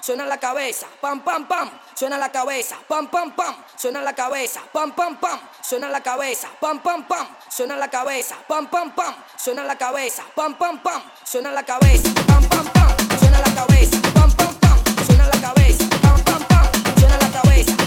suena la cabeza, pam pam pam, suena la cabeza, pam pam pam, suena la cabeza, pam pam pam, suena la cabeza, pam pam pam, suena la cabeza, pam pam pam, suena la cabeza, pam pam pam, suena la cabeza, pam pam pam, suena la cabeza, pam pam pam, suena la cabeza, pam pam pam, suena la cabeza.